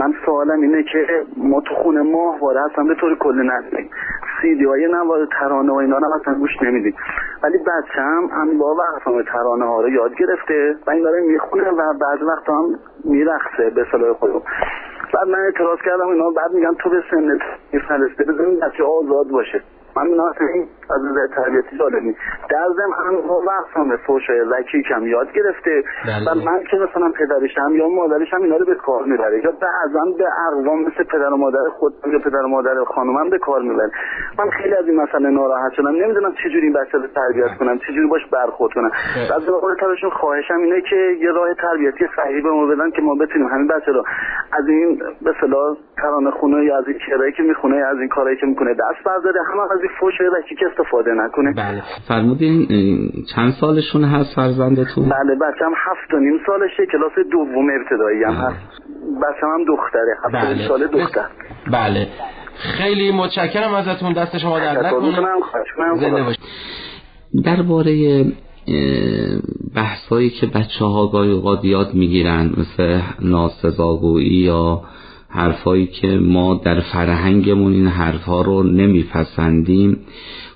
من سوالم اینه که ما تو خونه ماهواره اصلا به طور کلی نداریم سیدی های نوار ترانه و اینا رو اصلا گوش نمیدیم. ولی بچم هم با وقت ترانه ها رو یاد گرفته و این داره می‌خونه و بعض وقت هم میرخصه به صلاح خودم. بعد من اعتراض کردم اینا بعد میگم تو به سنت میفرسته. بزنیم بچه آزاد باشه. من این از نظر تربیتی نیست در ضمن هم وقت به فوشای وکی کم یاد گرفته. و بله. من که مثلا پدرشم یا مادرشم اینا رو به کار می‌بره. یا بعضا به اقوام مثل پدر و مادر خود یا پدر و مادر خانومم به کار می‌بره. من خیلی از این مسئله ناراحت شدم. نمی‌دونم چجوری این بچه رو تربیت کنم چجوری باش برخورد کنم. خیلی. از قول ترشون خواهشم اینه که یه راه تربیتی صحیح به ما بدن که ما بتونیم همین بچه رو از این به اصطلاح ترانه خونه یا از این کرایی که می‌خونه یا از این کارایی که می‌کنه دست برداره. هم از این فوش وکی که استفاده نکنه. بله فرمودین چند سالشون هست فرزندتون؟ بله بچم هفت و نیم سالشه کلاس دوم ابتدایی هم هست. بچم هم دختره هفت بله. سال دختر. بله. خیلی متشکرم ازتون دست شما در نکنه. زنده خدا. باشید درباره بحثایی که بچه ها گاهی اوقات یاد می‌گیرن مثل ناسزاگویی یا حرفایی که ما در فرهنگمون این حرفها رو نمیپسندیم.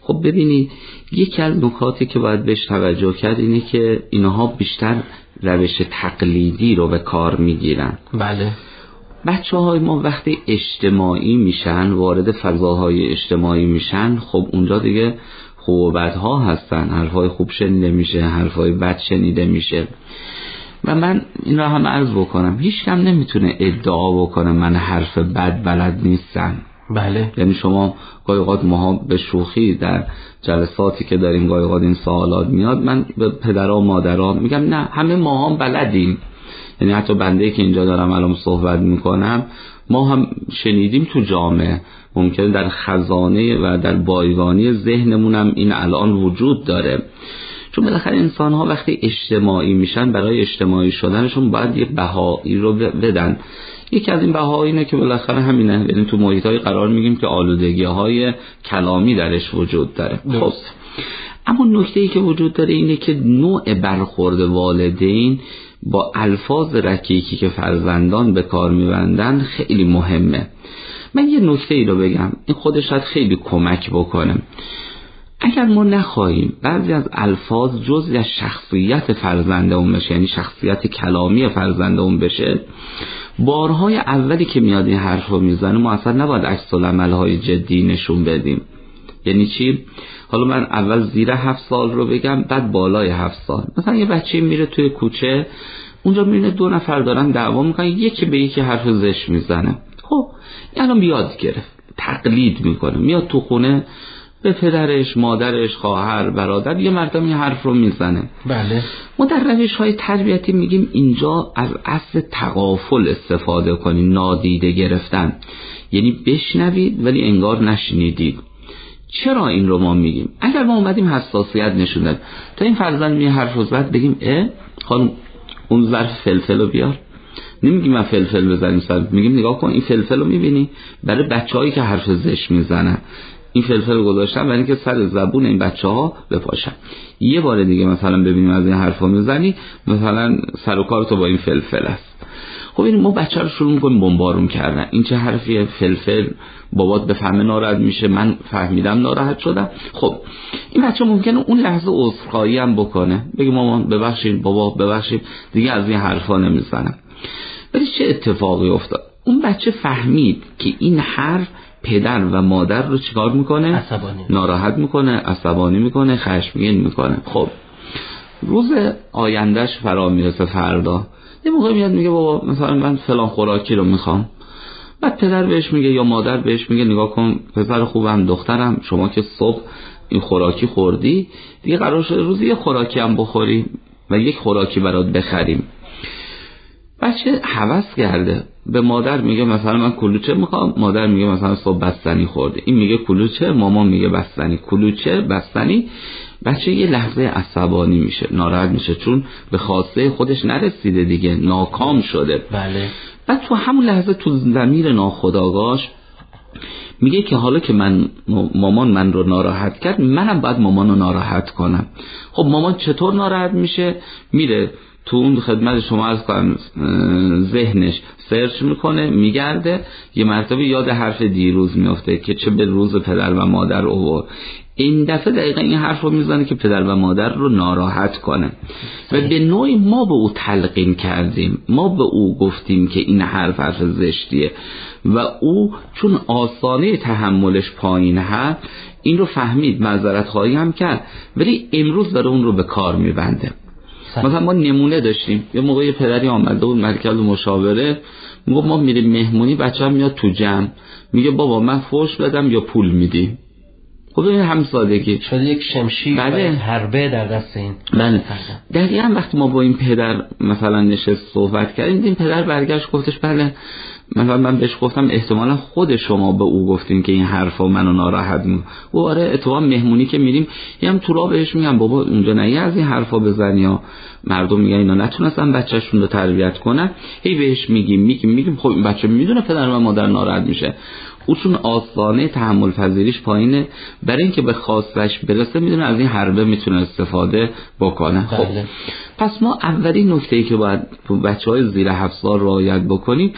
خب ببینید یکی از نکاتی که باید بهش توجه کرد اینه که اینها بیشتر روش تقلیدی رو به کار می‌گیرن. بله. بچه های ما وقتی اجتماعی میشن وارد فضاهای اجتماعی میشن خب اونجا دیگه خوب و بدها هستن. حرفای خوب شنیده میشه حرفای بد شنیده میشه. و من این را هم عرض بکنم. هیچ کم نمی‌تونه ادعا بکنه من حرف بد بلد نیستم. بله. یعنی شما گاهی اوقات ماها به شوخی در جلساتی که داریم گاهی اوقات این سوالات میاد من به پدرها و مادرها میگم نه همه ماها بلدیم. یعنی حتی بنده که اینجا دارم الان صحبت می‌کنم ما هم شنیدیم تو جامعه. ممکنه در خزانه و در بایگانی ذهنمون هم این الان وجود داره. چون بالاخره انسان ها وقتی اجتماعی میشن برای اجتماعی شدنشون باید یه بهایی رو بدن. یکی از این بها اینه که بالاخره همینه. یعنی تو محیط های قرار میگیم که آلودگی های کلامی درش وجود داره. خب. اما نکته ای که وجود داره اینه که نوع برخورد والدین با الفاظ رکیکی که فرزندان به کار میبندن خیلی مهمه. من یه نکته ای رو بگم. این خودش خیلی کمک بکنه. اگر ما نخواهیم بعضی از الفاظ جزی از شخصیت فرزنده اون بشه یعنی شخصیت کلامی فرزنده اون بشه بارهای اولی که میاد این حرف رو می‌زنه ما اصلا نباید عکس های جدی نشون بدیم. یعنی چی؟ حالا من اول زیر هفت سال رو بگم بعد بالای هفت سال. مثلا یه بچه میره توی کوچه اونجا می‌بینه دو نفر دارن دعوا می‌کنن یکی به یکی حرف زش می‌زنه. خب الان یاد گرفت تقلید می‌کنه. میاد تو خونه به پدرش مادرش خواهر برادر یه مردم این حرف رو می‌زنه. بله. ما در روش های تربیتی میگیم اینجا از اصل تقافل استفاده کنید نادیده گرفتن. یعنی بشنوید ولی انگار نشنیدید. چرا این رو ما میگیم؟ اگر ما اومدیم حساسیت نشون داد. تا این فرزند می حرف رو زد بگیم اه خانم اون ظرف فلفل رو بیار. نمیگیم من فلفل بزنیم سر. میگیم نگاه کن این فلفل رو می‌بینی؟ برای بچههایی که حرف زشت می‌زنن. این فلفل گذاشتم برای اینکه سر زبون این بچه ها بپاشن. یه بار دیگه مثلا ببینیم از این حرفا می‌زنی مثلا سر و کار تو با این فلفل است. خب این ما بچه رو شروع می‌کنیم بمبارون کردن. این چه حرفیه؟ فلفل بابات بفهمه ناراحت میشه من فهمیدم ناراحت شدم. خب این بچه ممکنه اون لحظه عذرخواهی هم بکنه. بگه مامان ببخشید بابا ببخشید. دیگه از این حرفا نمی‌زنم. ولی چه اتفاقی افتاد؟ اون بچه فهمید که این حرف پدر و مادر رو چیکار می‌کنه؟ عصبانی. ناراحت می‌کنه عصبانی می‌کنه خشمگین می‌کنه. خب روز آیندهش فرا می‌رسه فردا. یه موقع میاد میگه بابا مثلا من فلان خوراکی رو می‌خوام. بعد پدر بهش میگه یا مادر بهش میگه نگاه کن پسر خوبم دخترم شما که صبح این خوراکی خوردی دیگه قرار شده روزی یه خوراکی هم بخوری و یک خوراکی برات بخریم. بچه حوض کرده؟ به مادر میگه مثلا من کلوچه می‌خوام؟ مادر میگه مثلا صبح بستنی خورده. این میگه کلوچه مامان میگه بستنی. کلوچه بستنی. بچه یه لحظه عصبانی میشه ناراحت میشه چون به خواسته خودش نرسیده دیگه ناکام شده. بله. بعد تو همون لحظه تو زمیر ناخداگاش میگه که حالا که من مامان من رو ناراحت کرد منم باید مامان رو ناراحت کنم. خب مامان چطور ناراحت میشه؟ میره تو اون خدمت شما از کنم ذهنش سرچ می‌کنه میگرده. یه مرتبه یاد حرف دیروز میفته که چه به روز پدر و مادر اوور این دفعه دقیقا این حرف رو می‌زنه که پدر و مادر رو ناراحت کنه. و به نوعی ما به او تلقین کردیم. ما به او گفتیم که این حرف حرف زشتیه. و او چون آسانه تحملش پایین هست این رو فهمید معذرت خواهی هم کرد. ولی امروز داره اون رو به کار میبنده. مثلا ما نمونه داشتیم. یه موقع پدری آمده بود مرکز مشاوره. میگه ما میریم مهمونی بچه هم میاد تو جمع. میگه بابا من فوش بدم یا پول میدی؟ خب این هم سادگی شده یک شمشیر بله. حربه در دست این بله. دقیقا وقتی ما با این پدر مثلا نشست صحبت کردیم این پدر برگشت گفتش بله مثلا من بهش گفتم احتمالا خود شما به او گفتین که این حرفا منو ناراحت می و آره اتفاقا مهمونی که میریم هم تو را بهش میگم بابا اونجا نه از این حرفا بزنی یا مردم میگن اینا نتونستن بچهشون رو تربیت کنن. هی بهش میگیم میگیم میگیم خب این بچه می‌دونه پدر و مادر ناراحت میشه. او چون آسانه تحمل پذیریش پایینه برای اینکه به خواستش برسه می‌دونه از این حربه می‌تونه استفاده بکنه خب بله. پس ما اولین نکته ای که باید بچه های زیر هفت سال رعایت بکنیم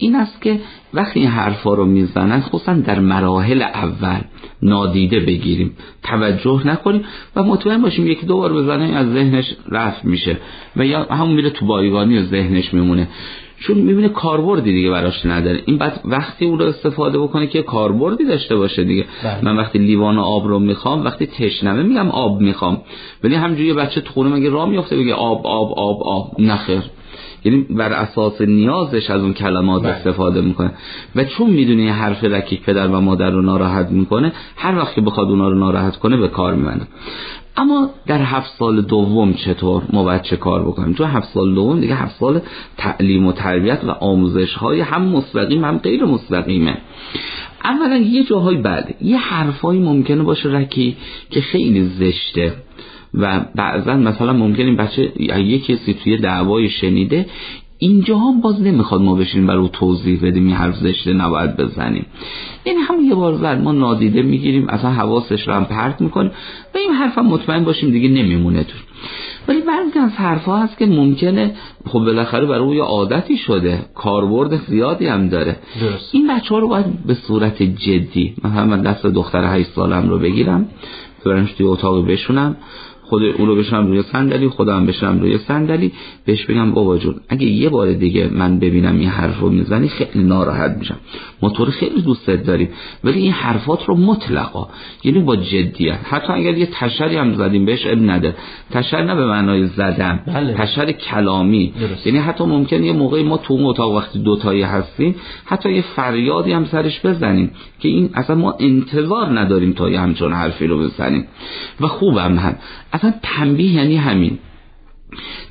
این است که وقتی این حرفا رو می‌زنن خصوصا در مراحل اول نادیده بگیریم توجه نکنیم و مطمئن باشیم یکی دو بار بزنه از ذهنش رفت میشه و یا همون میره تو بایگانی و ذهنش میمونه. چون می‌بینه کاربردی دیگه براش نداره. این بعد وقتی اون رو استفاده بکنه که کاربردی داشته باشه دیگه. بله. من وقتی لیوان آب رو می‌خوام وقتی تشنمه میگم آب می‌خوام. ولی همجوری بچه تو خونه مگه راه میفته بگه آب آب آب آب. نخیر یعنی بر اساس نیازش از اون کلمات بله. استفاده می‌کنه. و چون می‌دونه حرف رکیک پدر و مادر رو ناراحت می‌کنه هر وقت که بخواد اونا رو ناراحت کنه به کار میبنده. اما در هفت سال دوم چطور ما باید چه کار بکنیم؟ تو هفت سال دوم دیگه هفت سال تعلیم و تربیت و آموزش های هم مستقیم هم غیر مستقیمه. اولا یه جاهای بعد یه حرفایی ممکنه باشه رکی که خیلی زشته. و بعضا مثلا ممکن این بچه یه کسی توی دعوای شنیده اینجا هم باز نمی‌خواد ما بشیم برای توضیح بدیم این حرف زشته نباید بزنیم. یعنی هم یه بار زد ما نادیده می‌گیریم اصلا حواسش رو هم پرت می‌کنیم و این حرف هم مطمئن باشیم دیگه نمیمونه تو. ولی بعضی از حرف ها هست که ممکنه خب بالاخره برای یه عادتی شده کاربرد زیادی هم داره. درست. این بچه ها رو باید به صورت جدی مثلا من دست دختر 8 سالم رو بگیرم برنش توی اتاق بشونم خود او رو بشنم روی صندلی خودم بشنم روی صندلی بهش بگم بابا جون اگه یه بار دیگه من ببینم این حرف رو می‌زنی خیلی ناراحت میشم. ما تو خیلی دوستت داریم ولی این حرفات رو مطلقا یعنی با جدیت. حتی اگر یه تشری هم زدیم بهش اب نده. تشر نه به معنای زدن بله. تشر کلامی. یعنی حتی ممکن یه موقعی ما تو اون اتاق وقتی دوتایی هستیم حتی یه فریادی هم سرش بزنیم که این اصلا ما انتظار نداریم تا یه همچون حرفی رو بزنیم. و خوبم هم اصلا تنبیه یعنی همین.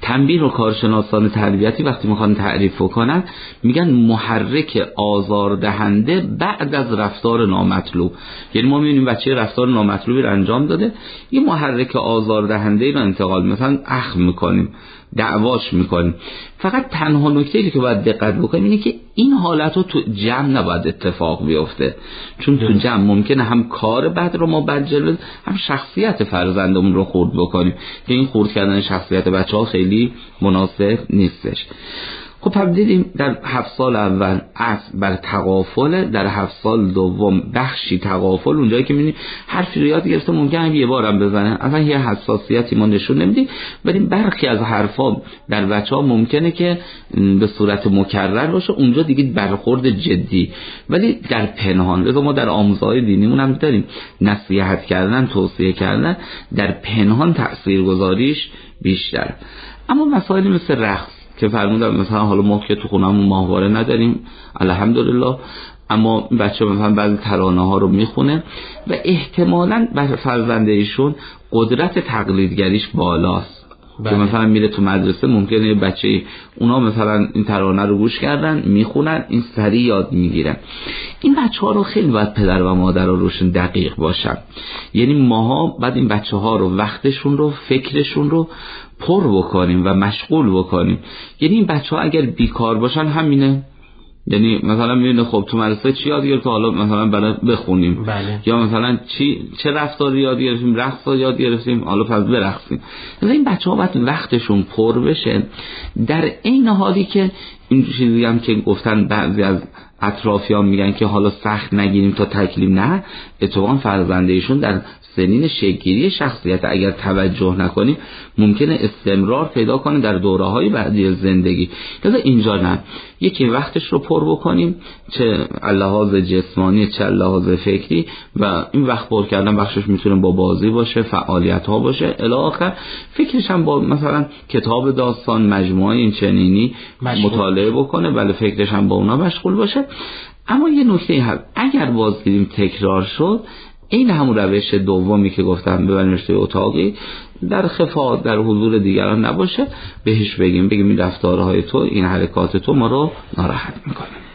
تنبیه رو کارشناسان تربیتی وقتی می‌خوان تعریف کنن میگن محرک آزاردهنده بعد از رفتار نامطلوب. یعنی ما می‌بینیم بچه رفتار نامطلوبی رو انجام داده یه محرک آزاردهنده ای رو انتقال مثلا اخم می‌کنیم دعواش می‌کنیم. فقط تنها نکته که باید دقت بکنیم اینه که این حالت رو تو جمع نباید اتفاق بیفته. چون تو جمع ممکنه هم کار بد رو ما بد هم شخصیت فرزندمون رو خورد بکنیم. که این خورد کردن شخصیت بچه ها خیلی مناسب نیستش. خب پس دیدیم در هفت سال اول اصل بر تقافل در هفت سال دوم بخشی تقافل اونجایی که می‌بینیم حرفی رو گرفته ممکنه یه بارم بزنه اصلا یه حساسیتی ما نشون نمیدیم ولی برخی از حرفا در بچه ها ممکنه که به صورت مکرر باشه. اونجا دیگه برخورد جدی. ولی در پنهان لذا ما در آموزهای دینیمون هم داریم نصیحت کردن توصیه کردن در پنهان تأثیر گذاریش بیشتر. اما مسائلی مثل رقص که فرمودم مثلا حالا ما که تو خونمون ماهواره نداریم الحمدلله اما بچه مثلا بعضی ترانه ها رو می‌خونه و احتمالا فرزنده ایشون قدرت تقلیدگریش بالاست. که بله. مثلا میره تو مدرسه ممکنه بچه اونا مثلا این ترانه رو گوش کردن می‌خونن این سریع یاد می‌گیرن. این بچه ها رو خیلی باید پدر و مادر رو روشن دقیق باشن. یعنی ماها بعد این بچه ها رو وقتشون رو فکرشون رو پر بکنیم و مشغول بکنیم. یعنی این بچه ها اگر بیکار باشن همینه. یعنی مثلا می‌بینه خب تو مدرسه چی یاد گرفت حالا مثلا برای بخونیم. بله. یا مثلا چی چه رفتاری یاد گرفتیم؟ رقص یاد گرفتیم. حالا پس برقصیم. این بچه ها باید وقتشون پر بشه. در این حالی که این چیزی هم که گفتن بعضی از اطرافیان میگن که حالا سخت نگیریم تا تکلیم نه. اتفاقا فرزندهشون در سنین شکلگیری شخصیت اگر توجه نکنیم ممکنه استمرار پیدا کنه در دوره های بعدی زندگی. لذا اینجا نه. یکی وقتش رو پر بکنیم چه لحاظ جسمانی چه لحاظ فکری و این وقت پر کردن بخشش می‌تونه با بازی باشه فعالیت ها باشه. الی فکرش هم با مثلا کتاب داستان مجموعه این چنینی مطالعه بکنه ولی فکرش هم با اونا مشغول باشه. اما یه نکته هست. اگر بازگیریم تکرار شد این همون روش دومی که گفتم ببریم رشته اتاقی در خفا در حضور دیگران نباشه. بهش بگیم بگیم این رفتارهای تو این حرکات تو ما رو ناراحت می‌کنه.